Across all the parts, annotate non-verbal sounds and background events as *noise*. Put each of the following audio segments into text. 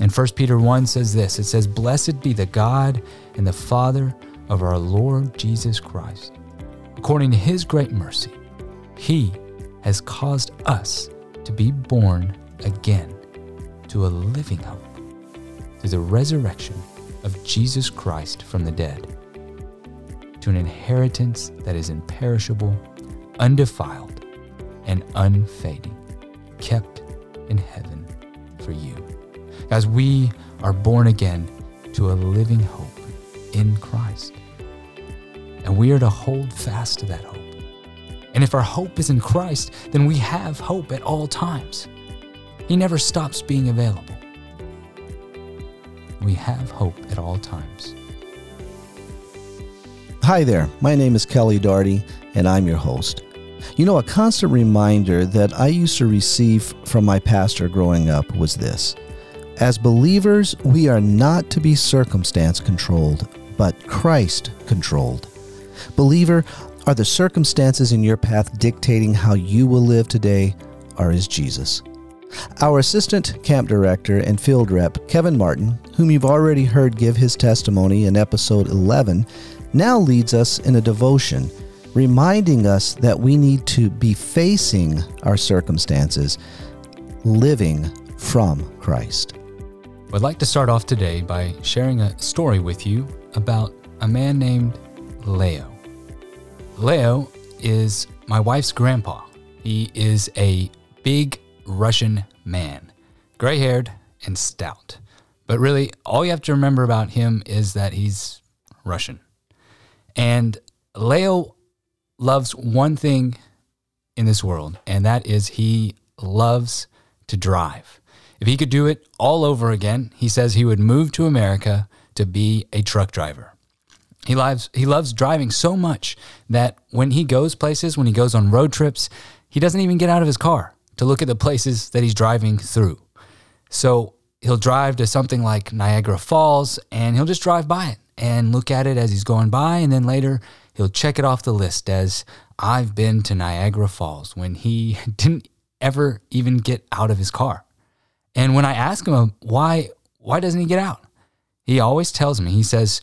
And 1 Peter 1 says this it says, Blessed be the God and the Father of our Lord Jesus Christ. According to his great mercy, he has caused us to be born again to a living hope through the resurrection of Jesus Christ from the dead, to an inheritance that is imperishable, undefiled, and unfading, kept in heaven for you. Guys, we are born again to a living hope in Christ. And we are to hold fast to that hope. And if our hope is in Christ, then we have hope at all times. He never stops being available. We have hope at all times. Hi there, my name is Kelly Darty, and I'm your host. You know, a constant reminder that I used to receive from my pastor growing up was this As believers, we are not to be circumstance controlled, but Christ controlled. Believer, are the circumstances in your path dictating how you will live today, or is Jesus? Our assistant camp director and field rep, Kevin Martin, whom you've already heard give his testimony in episode 11, now leads us in a devotion reminding us that we need to be facing our circumstances, living from Christ. I'd like to start off today by sharing a story with you about a man named Leo. Leo is my wife's grandpa. He is a big Russian man, gray haired and stout. But really, all you have to remember about him is that he's Russian. And Leo loves one thing in this world, and that is he loves to drive. If he could do it all over again, he says he would move to America to be a truck driver. He loves he loves driving so much that when he goes places, when he goes on road trips, he doesn't even get out of his car to look at the places that he's driving through. So he'll drive to something like Niagara Falls and he'll just drive by it and look at it as he's going by and then later he'll check it off the list as I've been to Niagara Falls when he *laughs* didn't ever even get out of his car. And when I ask him why why doesn't he get out? He always tells me, he says,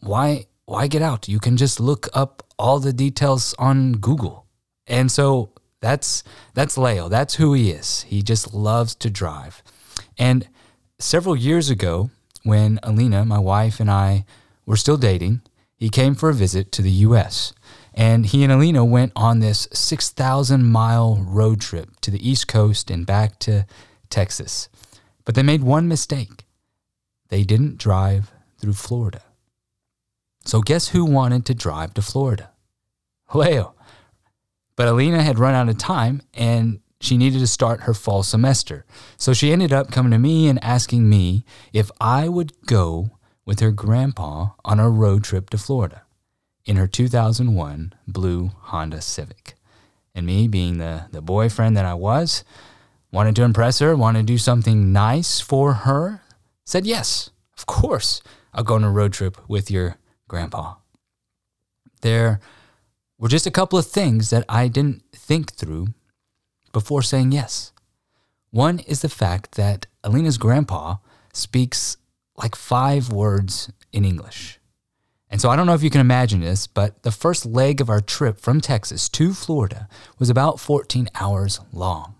why why get out? You can just look up all the details on Google. And so that's that's Leo. That's who he is. He just loves to drive. And several years ago, when Alina, my wife, and I were still dating, he came for a visit to the US. And he and Alina went on this 6,000 mile road trip to the East Coast and back to Texas. But they made one mistake they didn't drive through Florida. So, guess who wanted to drive to Florida? *laughs* Leo. But Alina had run out of time and she needed to start her fall semester. So she ended up coming to me and asking me if I would go with her grandpa on a road trip to Florida in her 2001 blue Honda Civic. And me, being the, the boyfriend that I was, wanted to impress her, wanted to do something nice for her, said yes, of course, I'll go on a road trip with your Grandpa. There were just a couple of things that I didn't think through before saying yes. One is the fact that Alina's grandpa speaks like five words in English. And so I don't know if you can imagine this, but the first leg of our trip from Texas to Florida was about 14 hours long.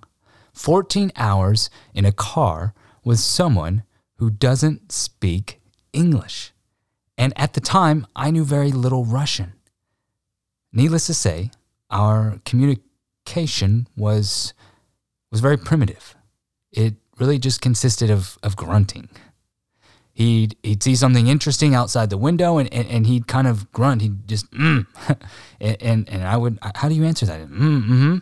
14 hours in a car with someone who doesn't speak English. And at the time, I knew very little Russian. Needless to say, our communication was, was very primitive. It really just consisted of, of grunting. He'd, he'd see something interesting outside the window and, and, and he'd kind of grunt. He'd just, mm. *laughs* and, and, and I would, how do you answer that? Mm, mm-hmm.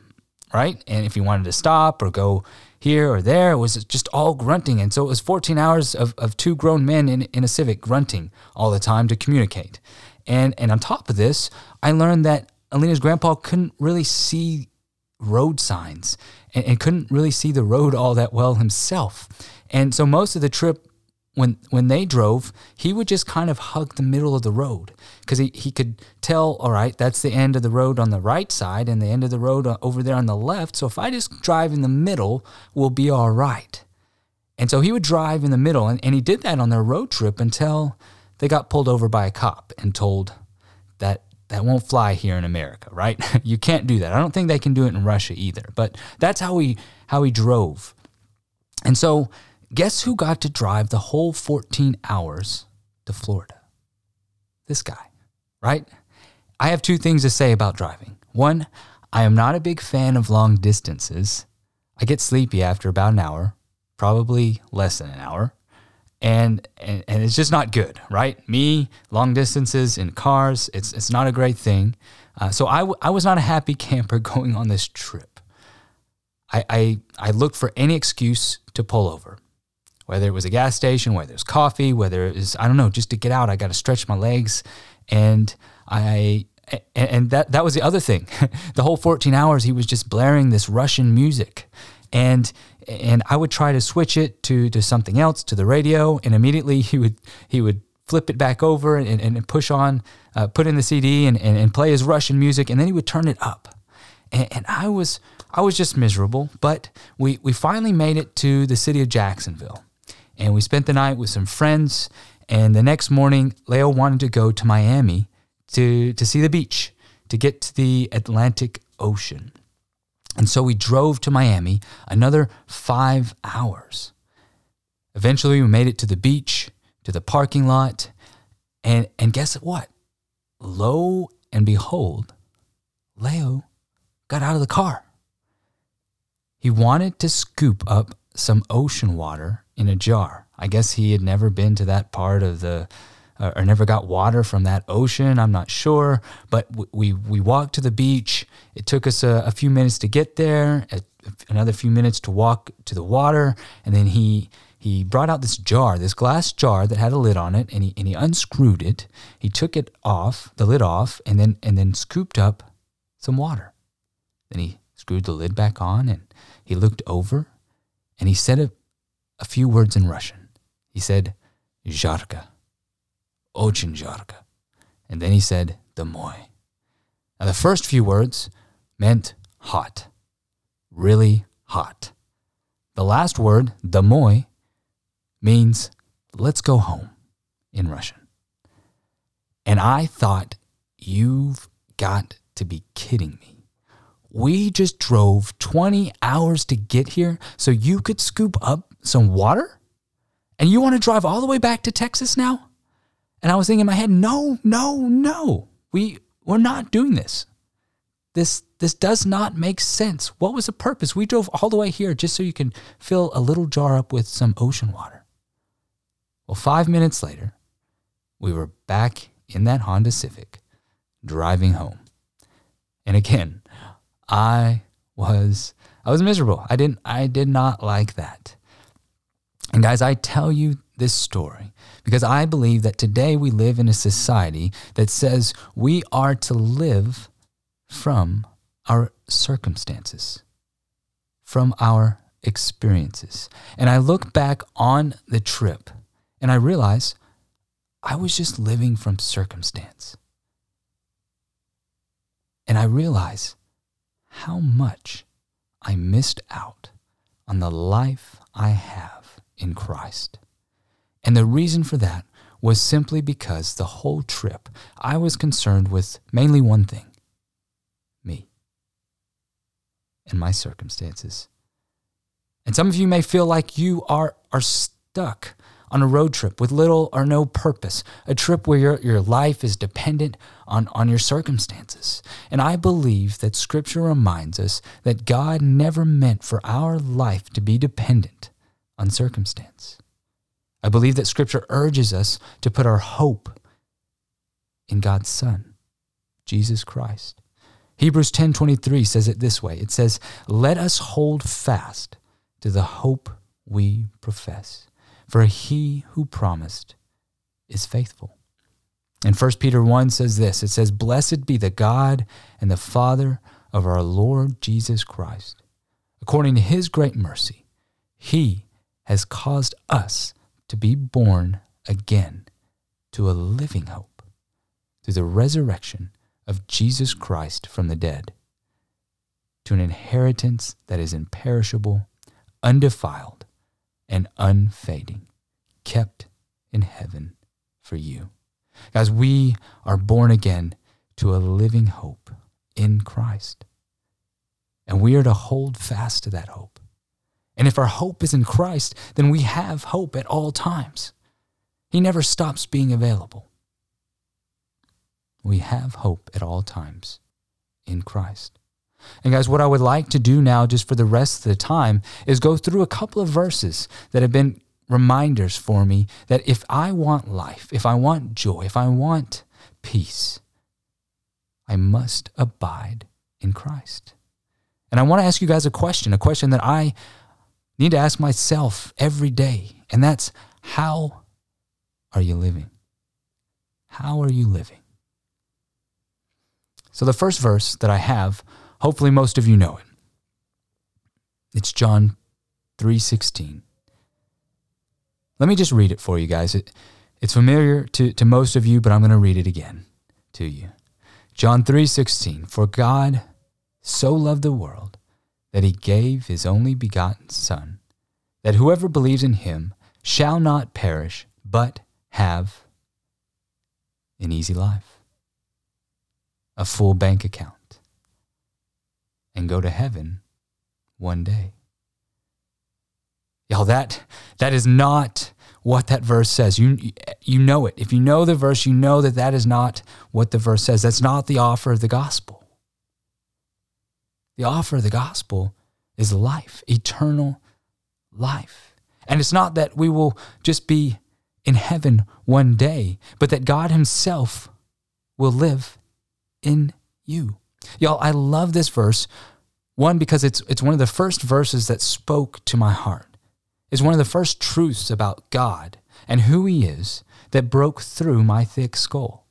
Right? And if he wanted to stop or go here or there. It was just all grunting. And so it was 14 hours of, of two grown men in, in a Civic grunting all the time to communicate. And, and on top of this, I learned that Alina's grandpa couldn't really see road signs and, and couldn't really see the road all that well himself. And so most of the trip when when they drove, he would just kind of hug the middle of the road because he, he could tell, all right, that's the end of the road on the right side and the end of the road uh, over there on the left. So if I just drive in the middle, we'll be all right. And so he would drive in the middle, and, and he did that on their road trip until they got pulled over by a cop and told that that won't fly here in America, right? *laughs* you can't do that. I don't think they can do it in Russia either. But that's how he how he drove. And so guess who got to drive the whole 14 hours to Florida? This guy, right? I have two things to say about driving. One, I am not a big fan of long distances. I get sleepy after about an hour, probably less than an hour and, and and it's just not good, right? Me, long distances in cars, it's it's not a great thing. Uh, so I, w- I was not a happy *laughs* camper going on this trip. I, I I looked for any excuse to pull over, whether it was a gas station, whether it was coffee, whether it was I don't know, just to get out. I got to stretch my legs, and I and that that was the other thing. *laughs* the whole 14 hours he was just blaring this Russian music, and and I would try to switch it to to something else to the radio, and immediately he would he would flip it back over and, and push on, uh, put in the CD and, and, and, play his Russian music, and then he would turn it up, and, and I was I was just miserable. But we we finally made it to the city of Jacksonville, and we spent the night with some friends. And the next morning, Leo wanted to go to Miami to to see the beach, to get to the Atlantic Ocean. And so we drove to Miami another five hours. Eventually, we made it to the beach, to the parking lot, and, and guess what? Lo and behold, Leo got out of the car. He wanted to scoop up some ocean water in a jar. I guess he had never been to that part of the uh, or never got water from that ocean. I'm not sure, but we we walked to the beach. It took us a, a few minutes to get there, a, another few minutes to walk to the water, and then he he brought out this jar, this glass jar that had a lid on it, and he and he unscrewed it. He took it off, the lid off, and then and then scooped up some water. Then he screwed the lid back on, and he looked over, and he said a, a few words in Russian. He said, "Zharka." очень жарко. And then he said, Домой. Now, the first few words meant hot, really hot. The last word, домой, means let's go home in Russian. And I thought, you've got to be kidding me. We just drove 20 hours to get here so you could scoop up some water? And you want to drive all the way back to Texas now? And I was thinking in my head, no, no, no. We we're not doing this. This this does not make sense. What was the purpose? We drove all the way here just so you can fill a little jar up with some ocean water. Well, 5 minutes later, we were back in that Honda Civic driving home. And again, I was I was miserable. I didn't I did not like that. And guys, I tell you this story because I believe that today we live in a society that says we are to live from our circumstances, from our experiences. And I look back on the trip and I realize I was just living from circumstance. And I realize how much I missed out on the life I have in Christ. And the reason for that was simply because the whole trip I was concerned with mainly one thing me and my circumstances. And some of you may feel like you are, are stuck on a road trip with little or no purpose, a trip where your, your life is dependent on, on your circumstances. And I believe that Scripture reminds us that God never meant for our life to be dependent on circumstance. I believe that Scripture urges us to put our hope in God's Son, Jesus Christ. Hebrews 10:23 says it this way. It says, "Let us hold fast to the hope we profess, for he who promised is faithful." And 1 Peter 1 says this. It says, "Blessed be the God and the Father of our Lord Jesus Christ. According to his great mercy, he has caused us to be born again to a living hope through the resurrection of Jesus Christ from the dead, to an inheritance that is imperishable, undefiled, and unfading, kept in heaven for you. Guys, we are born again to a living hope in Christ. And we are to hold fast to that hope. And if our hope is in Christ, then we have hope at all times. He never stops being available. We have hope at all times in Christ. And guys, what I would like to do now, just for the rest of the time, is go through a couple of verses that have been reminders for me that if I want life, if I want joy, if I want peace, I must abide in Christ. And I want to ask you guys a question, a question that I need to ask myself every day. And that's how are you living? How are you living? So the first verse that I have, hopefully most of you know it. It's John 3:16. Let me just read it for you guys. It, it's familiar to, to most of you, but I'm going to read it again to you. John 3:16 For God so loved the world that he gave his only begotten son that whoever believes in him shall not perish but have an easy life a full bank account and go to heaven one day. Y'all, that that is not what that verse says. You you know it. If you know the verse, you know that that is not what the verse says. That's not the offer of the gospel. The offer of the gospel is life, eternal life. And it's not that we will just be in heaven one day, but that God himself will live in you. Y'all, I love this verse. One, because it's, it's one of the first verses that spoke to my heart It's one of the first truths about God and who He is that broke through my thick skull.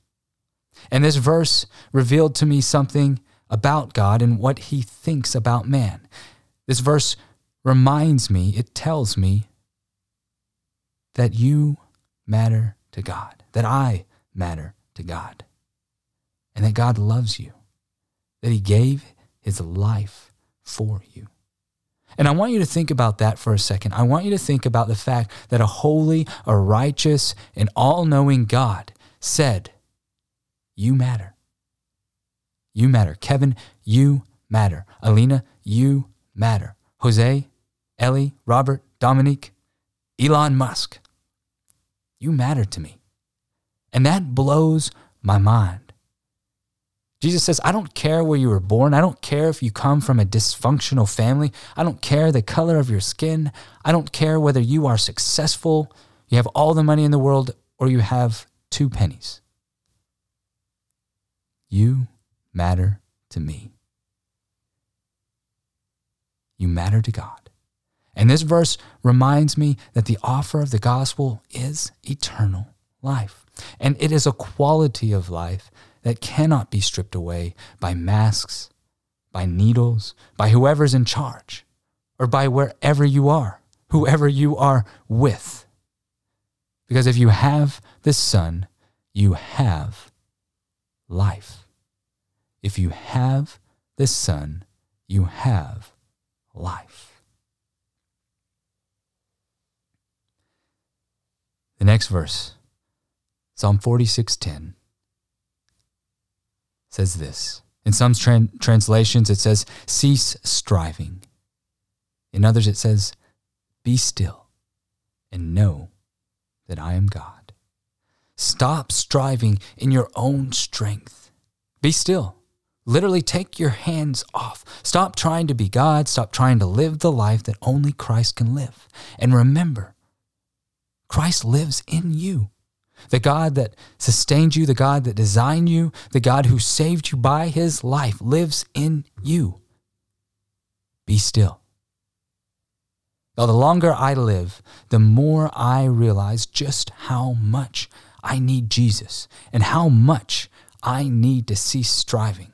And this verse revealed to me something about God and what He thinks about man. This verse reminds me, it tells me that you matter to God, that I matter to God, and that God loves you, that He gave His life for you. And I want you to think about that for a second. I want you to think about the fact that a holy, a righteous, and all knowing God said, You matter. You matter. Kevin, you matter. Alina, you matter. Jose, Ellie, Robert, Dominique, Elon Musk, you matter to me. And that blows my mind. Jesus says, I don't care where you were born. I don't care if you come from a dysfunctional family. I don't care the color of your skin. I don't care whether you are successful, you have all the money in the world, or you have two pennies. You matter to me. You matter to God. And this verse reminds me that the offer of the gospel is eternal life. And it is a quality of life that cannot be stripped away by masks, by needles, by whoever's in charge, or by wherever you are, whoever you are with. Because if you have the Son, you have life. If you have the Son, you have life. The next verse, Psalm 46:10 says this. In some tran- translations, it says, cease striving. In others, it says, be still and know that I am God. Stop striving in your own strength. Be still. Literally take your hands off. Stop trying to be God. Stop trying to live the life that only Christ can live. And remember, Christ lives in you. The God that sustained you, the God that designed you, the God who saved you by his life lives in you. Be still. Now, the longer I live, the more I realize just how much I need Jesus and how much I need to cease striving.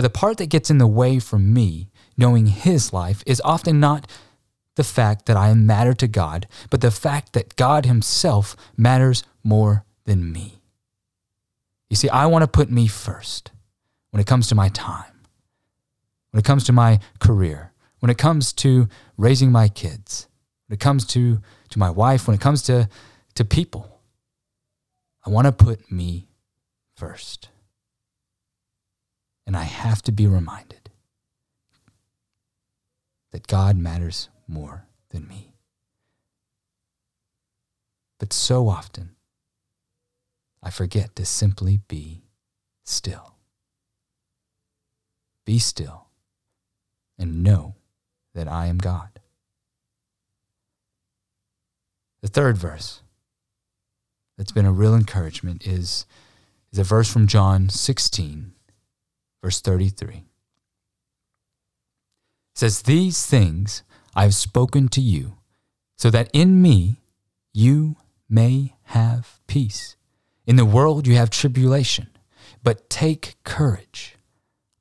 But the part that gets in the way for me, knowing his life, is often not the fact that I matter to God, but the fact that God Himself matters more than me. You see, I want to put me first when it comes to my time, when it comes to my career, when it comes to raising my kids, when it comes to, to my wife, when it comes to, to people. I want to put me first. And I have to be reminded that God matters more than me. But so often, I forget to simply be still. Be still and know that I am God. The third verse that's been a real encouragement is, is a verse from John 16, verse 33. Says, These things I have spoken to you, so that in me you may have peace. In the world you have tribulation, but take courage.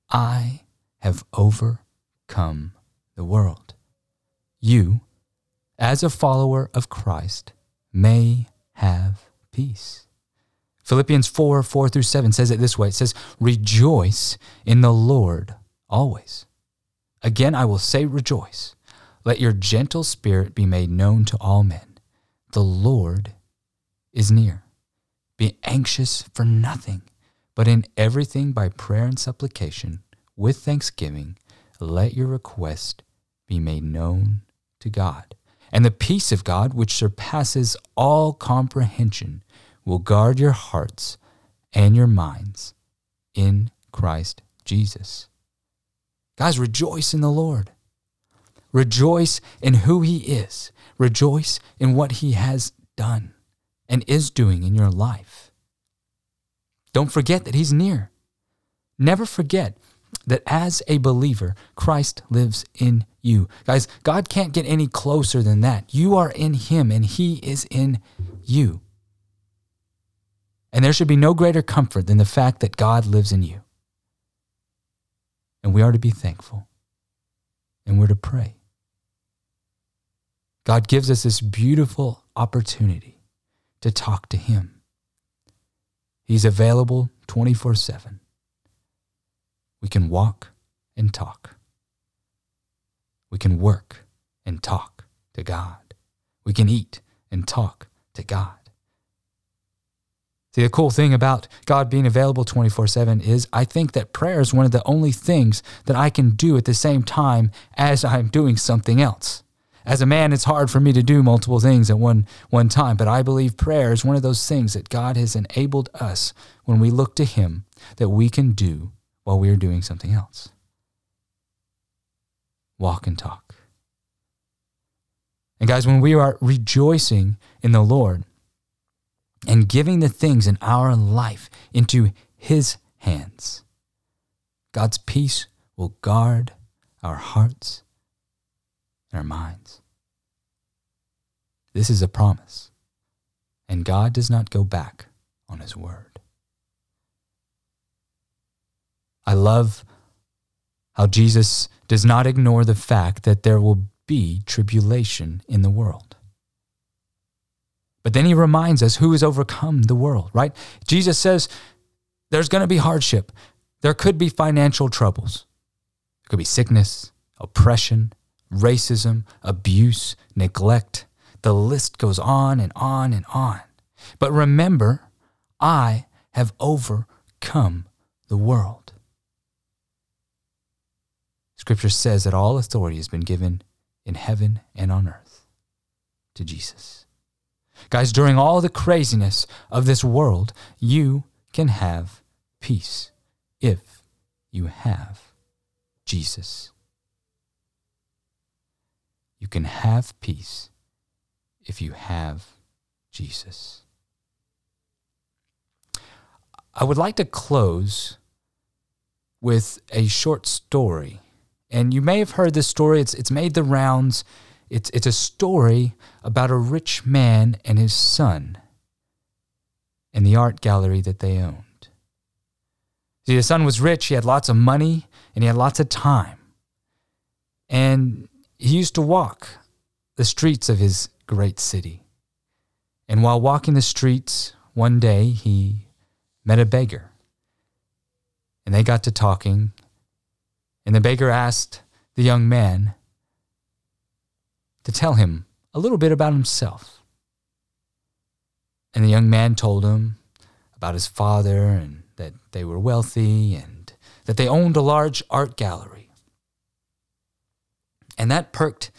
I have overcome the world. You, as a follower of Christ, may have peace. Philippians 4 4 through 7 says it this way it says, Rejoice in the Lord always. Again, I will say, Rejoice. Let your gentle spirit be made known to all men. The Lord is near. Be anxious for nothing, but in everything by prayer and supplication, with thanksgiving, let your request be made known to God. And the peace of God, which surpasses all comprehension, will guard your hearts and your minds in Christ Jesus. Guys, rejoice in the Lord. Rejoice in who He is. Rejoice in what He has done and is doing in your life. Don't forget that He's near. Never forget that as a believer, Christ lives in you. Guys, God can't get any closer than that. You are in Him and He is in you. And there should be no greater comfort than the fact that God lives in you. And we are to be thankful and we're to pray. God gives us this beautiful opportunity to talk to Him. He's available 24 7. We can walk and talk. We can work and talk to God. We can eat and talk to God. See, the cool thing about God being available 24 7 is I think that prayer is one of the only things that I can do at the same time as I'm doing something else. As a man, it's hard for me to do multiple things at one, one time, but I believe prayer is one of those things that God has enabled us when we look to Him that we can do while we are doing something else. Walk and talk. And guys, when we are rejoicing in the Lord and giving the things in our life into His hands, God's peace will guard our hearts and our minds. This is a promise, and God does not go back on His word. I love how Jesus does not ignore the fact that there will be tribulation in the world. But then he reminds us who has overcome the world, right? Jesus says there's going to be hardship. There could be financial troubles. There could be sickness, oppression, racism, abuse, neglect. The list goes on and on and on. But remember, I have overcome the world. Scripture says that all authority has been given in heaven and on earth to Jesus. Guys, during all the craziness of this world, you can have peace if you have Jesus. You can have peace if you have Jesus. I would like to close with a short story and you may have heard this story. It's, it's made the rounds. It's, it's a story about a rich man and his son and the art gallery that they owned. See, the son was rich, he had lots of money, and he had lots of time. And he used to walk the streets of his great city. And while walking the streets, one day he met a beggar. And they got to talking, and the beggar asked the young man to tell him a little bit about himself. And the young man told him about his father and that they were wealthy and that they owned a large art gallery. And that perked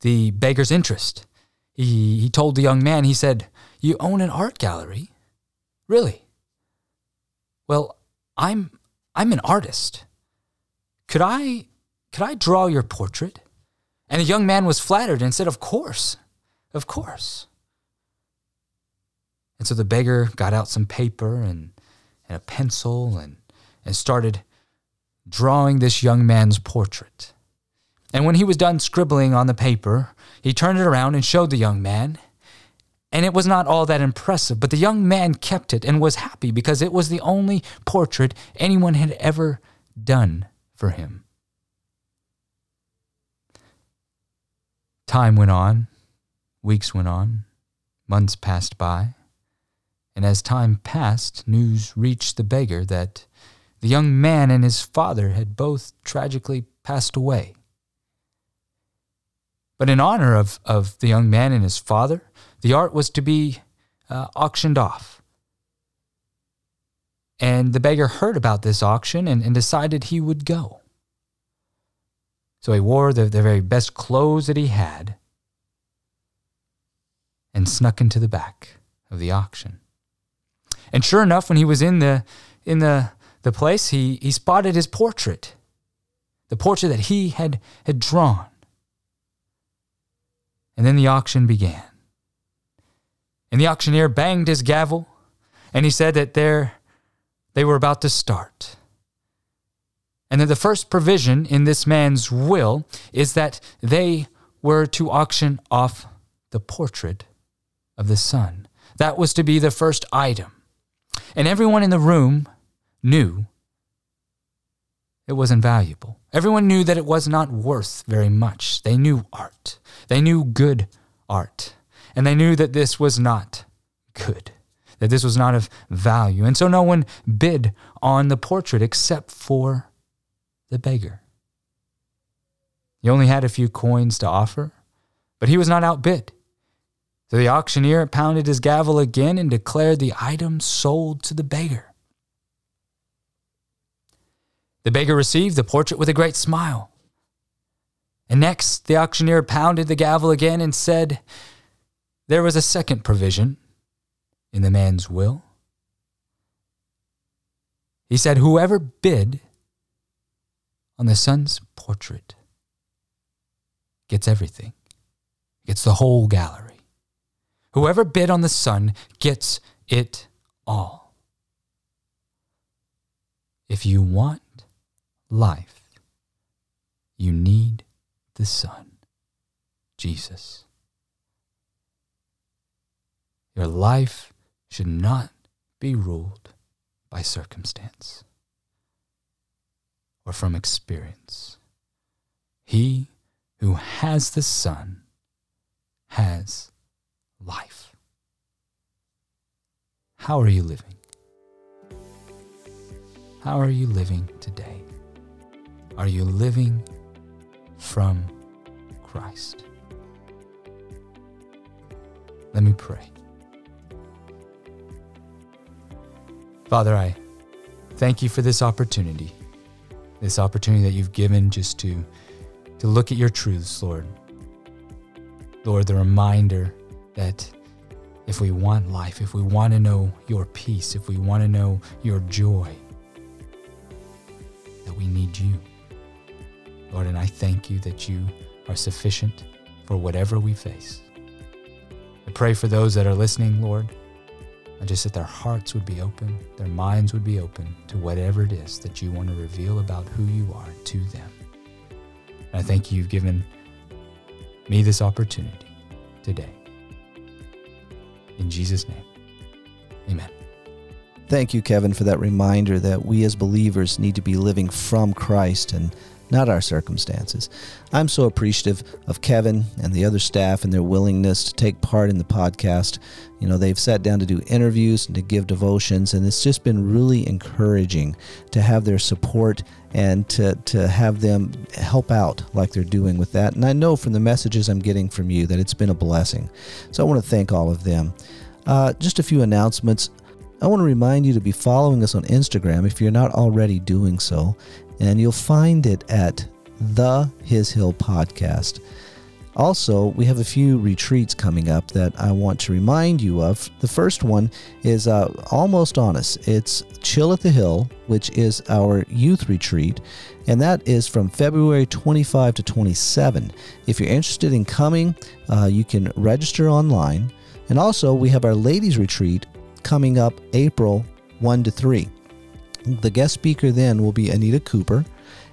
the beggar's interest. He, he told the young man, he said, You own an art gallery? Really? Well, I'm I'm an artist. Could I could I draw your portrait? And the young man was flattered and said, Of course. Of course. And so the beggar got out some paper and, and a pencil and, and started drawing this young man's portrait. And when he was done scribbling on the paper, he turned it around and showed the young man. And it was not all that impressive, but the young man kept it and was happy because it was the only portrait anyone had ever done for him. Time went on, weeks went on, months passed by, and as time passed, news reached the beggar that the young man and his father had both tragically passed away. But in honor of, of the young man and his father, the art was to be uh, auctioned off. And the beggar heard about this auction and, and decided he would go. So he wore the, the very best clothes that he had and snuck into the back of the auction. And sure enough, when he was in the in the, the place, he, he spotted his portrait, the portrait that he had, had drawn. And then the auction began. And the auctioneer banged his gavel, and he said that there they were about to start and that the first provision in this man's will is that they were to auction off the portrait of the son. That was to be the first item. And everyone in the room knew it wasn't valuable. Everyone knew that it was not worth very much. They knew art. They knew good art. And they knew that this was not good, that this was not of value. And so no one bid on the portrait except for the beggar. He only had a few coins to offer, but he was not outbid. So the auctioneer pounded his gavel again and declared the item sold to the beggar. The beggar received the portrait with a great smile. And next, the auctioneer pounded the gavel again and said, There was a second provision in the man's will. He said, Whoever bid on the son's portrait gets everything, gets the whole gallery. Whoever bid on the son gets it all. If you want life, you need the Son, Jesus. Your life should not be ruled by circumstance or from experience. He who has the Son has life. How are you living? How are you living today? Are you living from Christ? Let me pray. Father, I thank you for this opportunity this opportunity that you've given just to, to look at your truths, Lord. Lord, the reminder that if we want life, if we want to know your peace, if we want to know your joy, that we need you. Lord, and I thank you that you are sufficient for whatever we face. I pray for those that are listening, Lord and just that their hearts would be open, their minds would be open to whatever it is that you want to reveal about who you are to them. And I thank you, you've given me this opportunity today. In Jesus' name, amen. Thank you, Kevin, for that reminder that we as believers need to be living from Christ and not our circumstances. I'm so appreciative of Kevin and the other staff and their willingness to take part in the podcast. You know, they've sat down to do interviews and to give devotions, and it's just been really encouraging to have their support and to, to have them help out like they're doing with that. And I know from the messages I'm getting from you that it's been a blessing. So I want to thank all of them. Uh, just a few announcements. I want to remind you to be following us on Instagram if you're not already doing so, and you'll find it at the His Hill Podcast. Also, we have a few retreats coming up that I want to remind you of. The first one is uh, almost on us. It's Chill at the Hill, which is our youth retreat, and that is from February 25 to 27. If you're interested in coming, uh, you can register online. And also, we have our ladies' retreat coming up April 1 to 3. The guest speaker then will be Anita Cooper,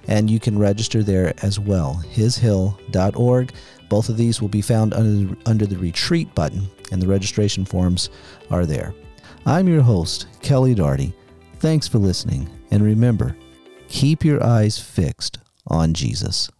and you can register there as well. Hishill.org. Both of these will be found under, under the retreat button, and the registration forms are there. I'm your host, Kelly Darty. Thanks for listening, and remember, keep your eyes fixed on Jesus.